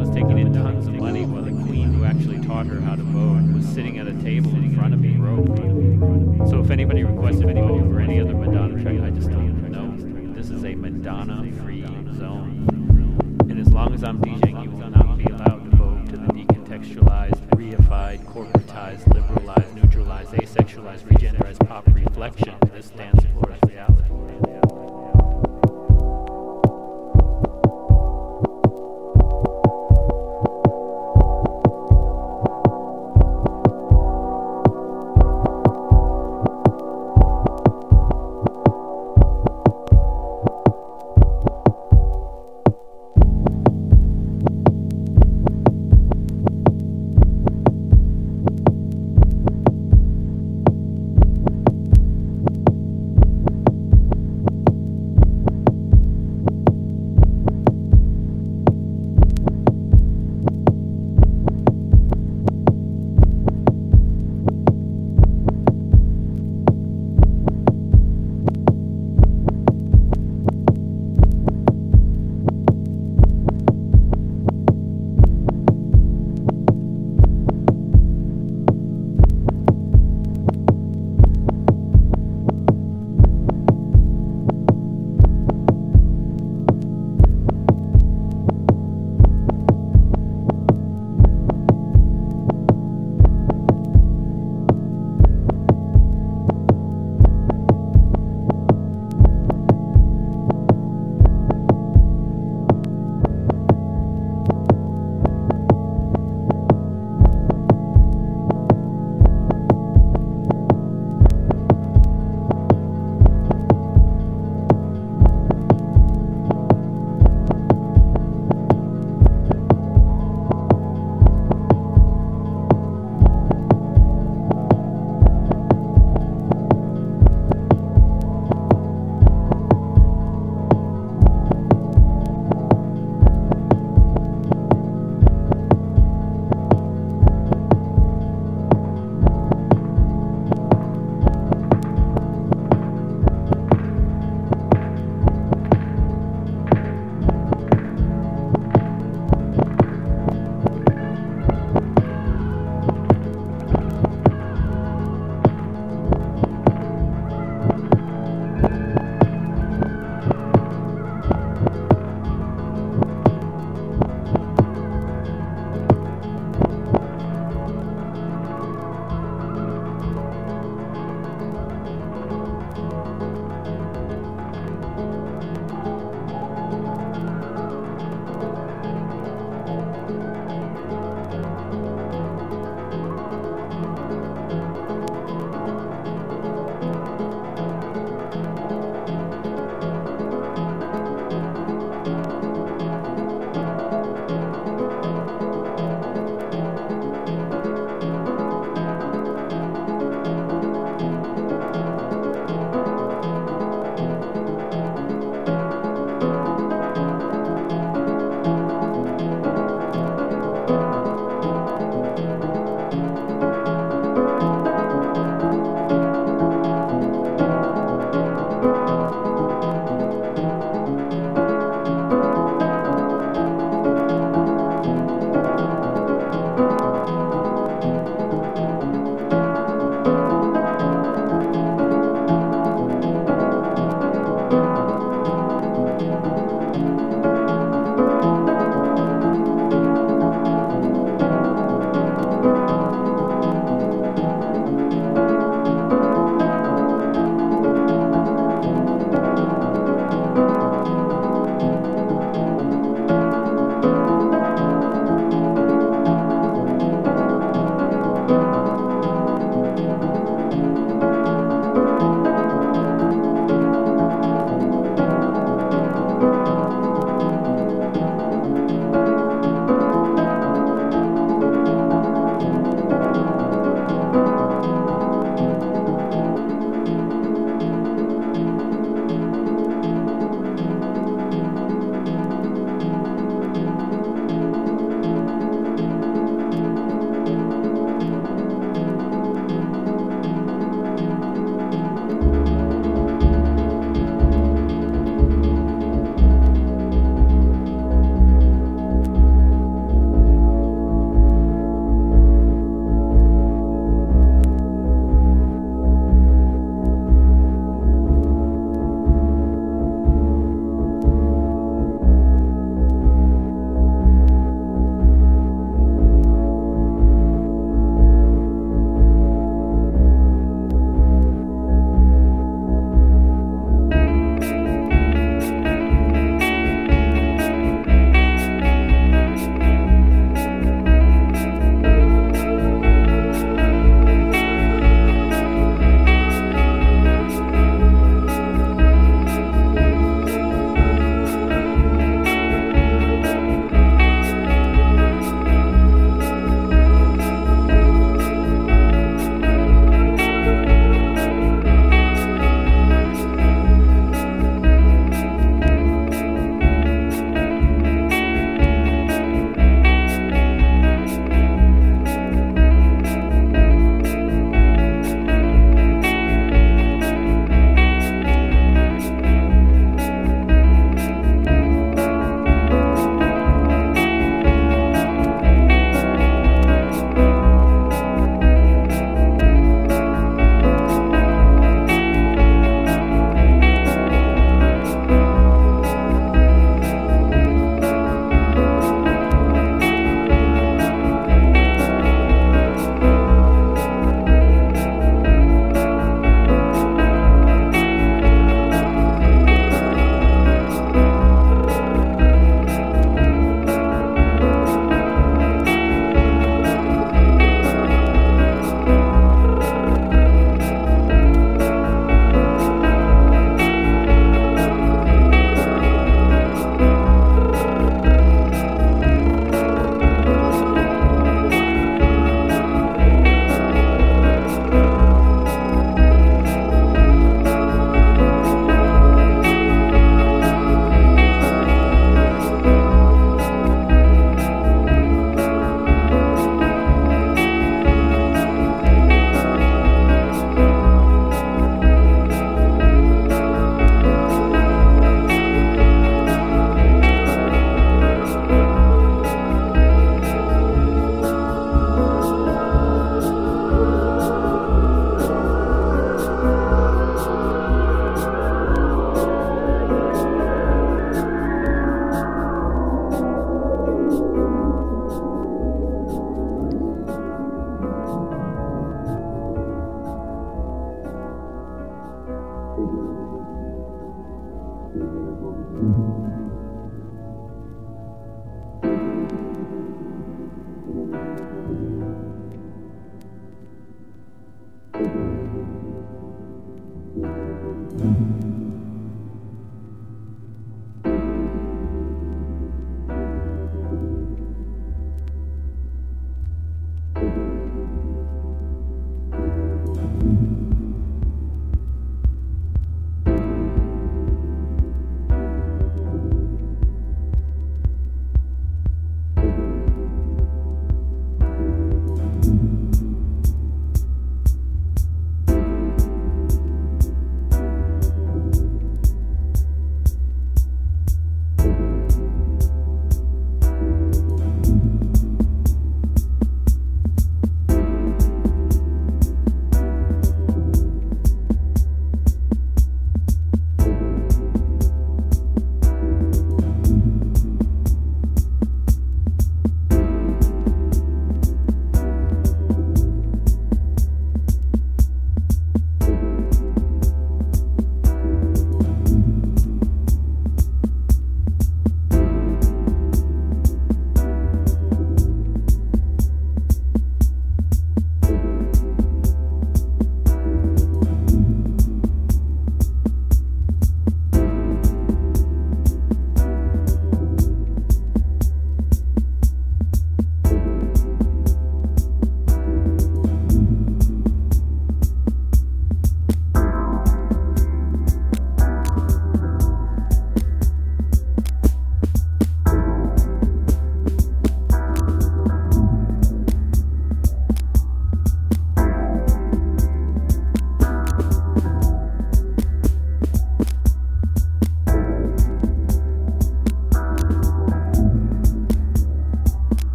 was taking in tons of money while the queen who actually taught her how to vogue was sitting at a table in front of me. So if anybody requested Vogue or any other Madonna track, I just don't know. This is a Madonna-free zone. And as long as I'm DJing,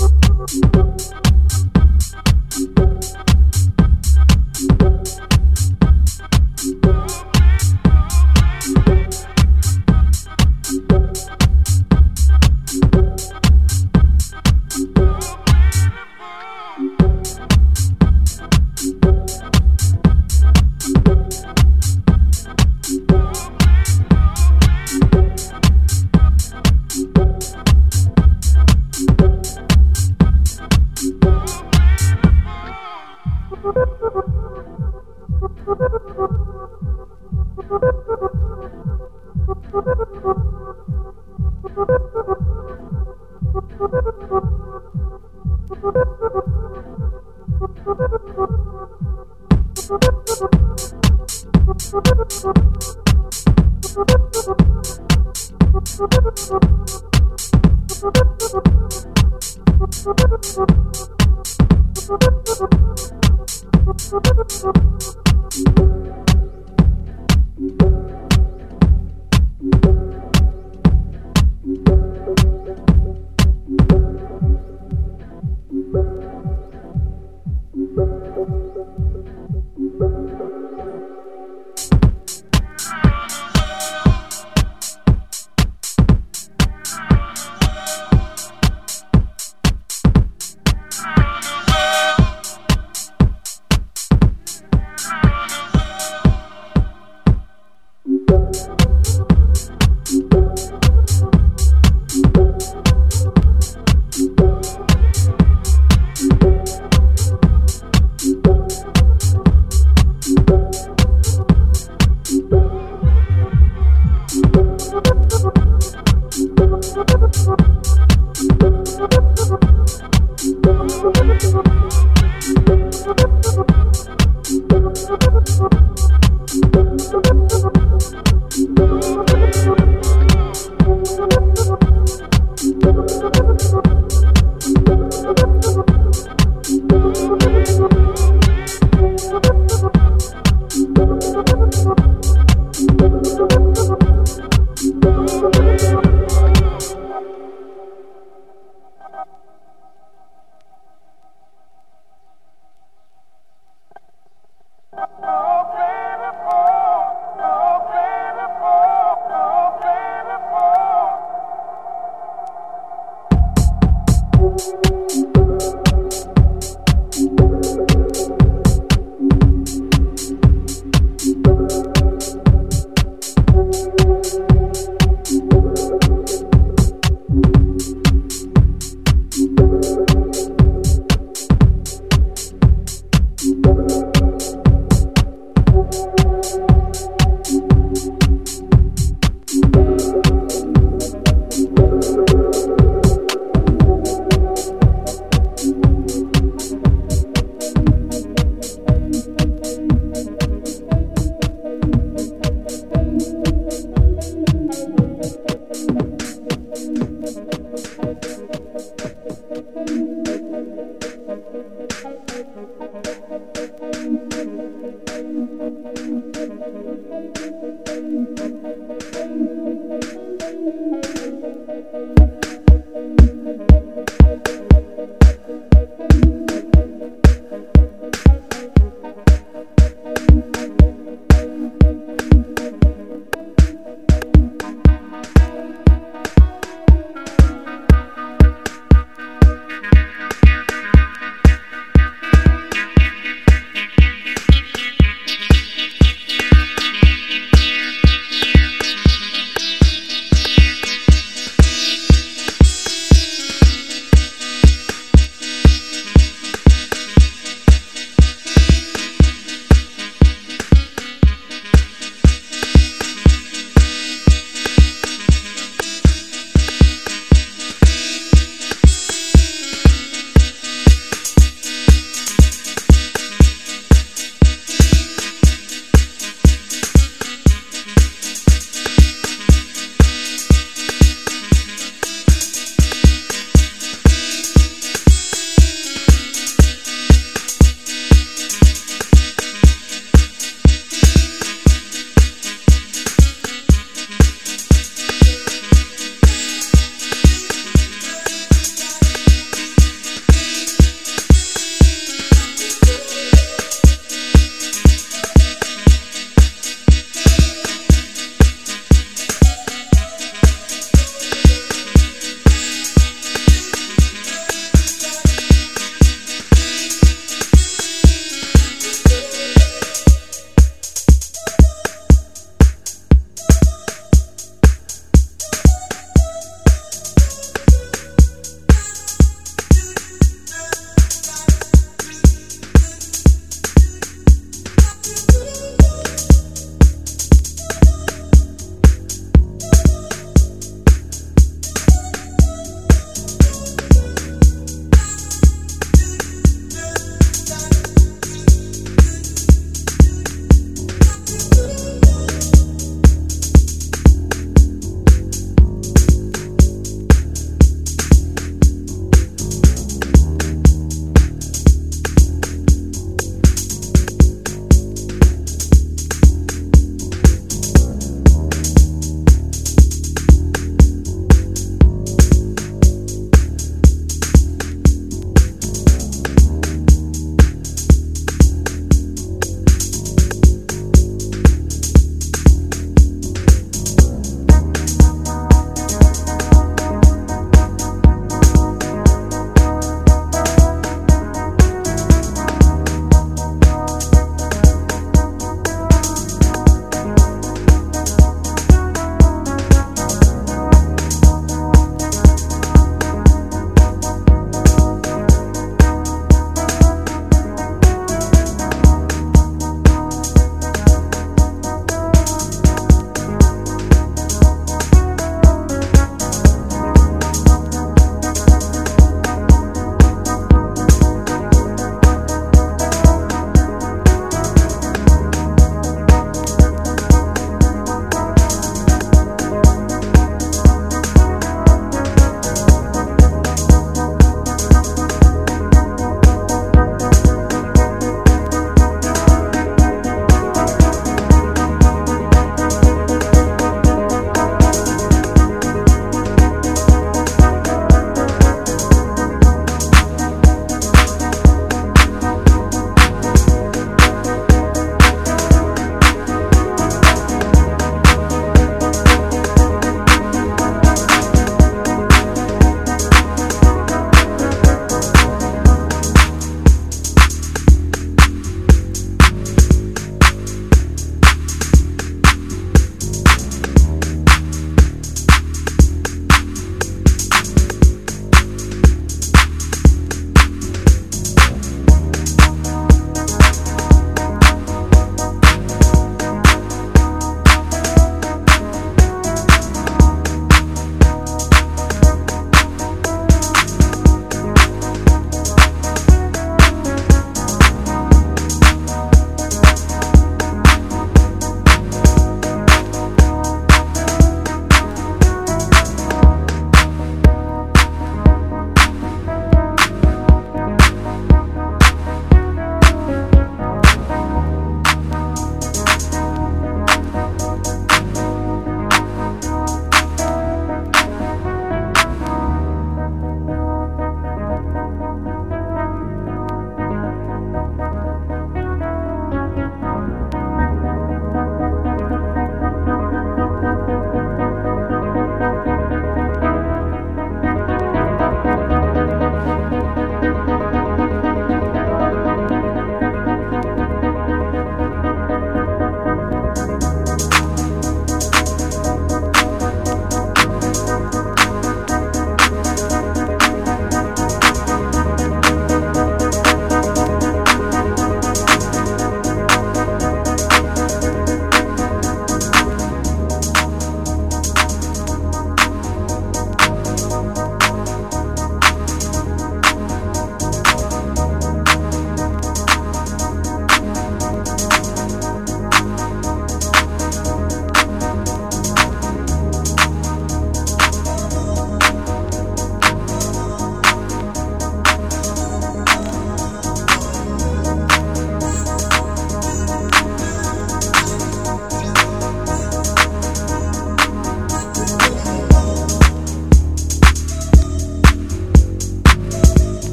Thank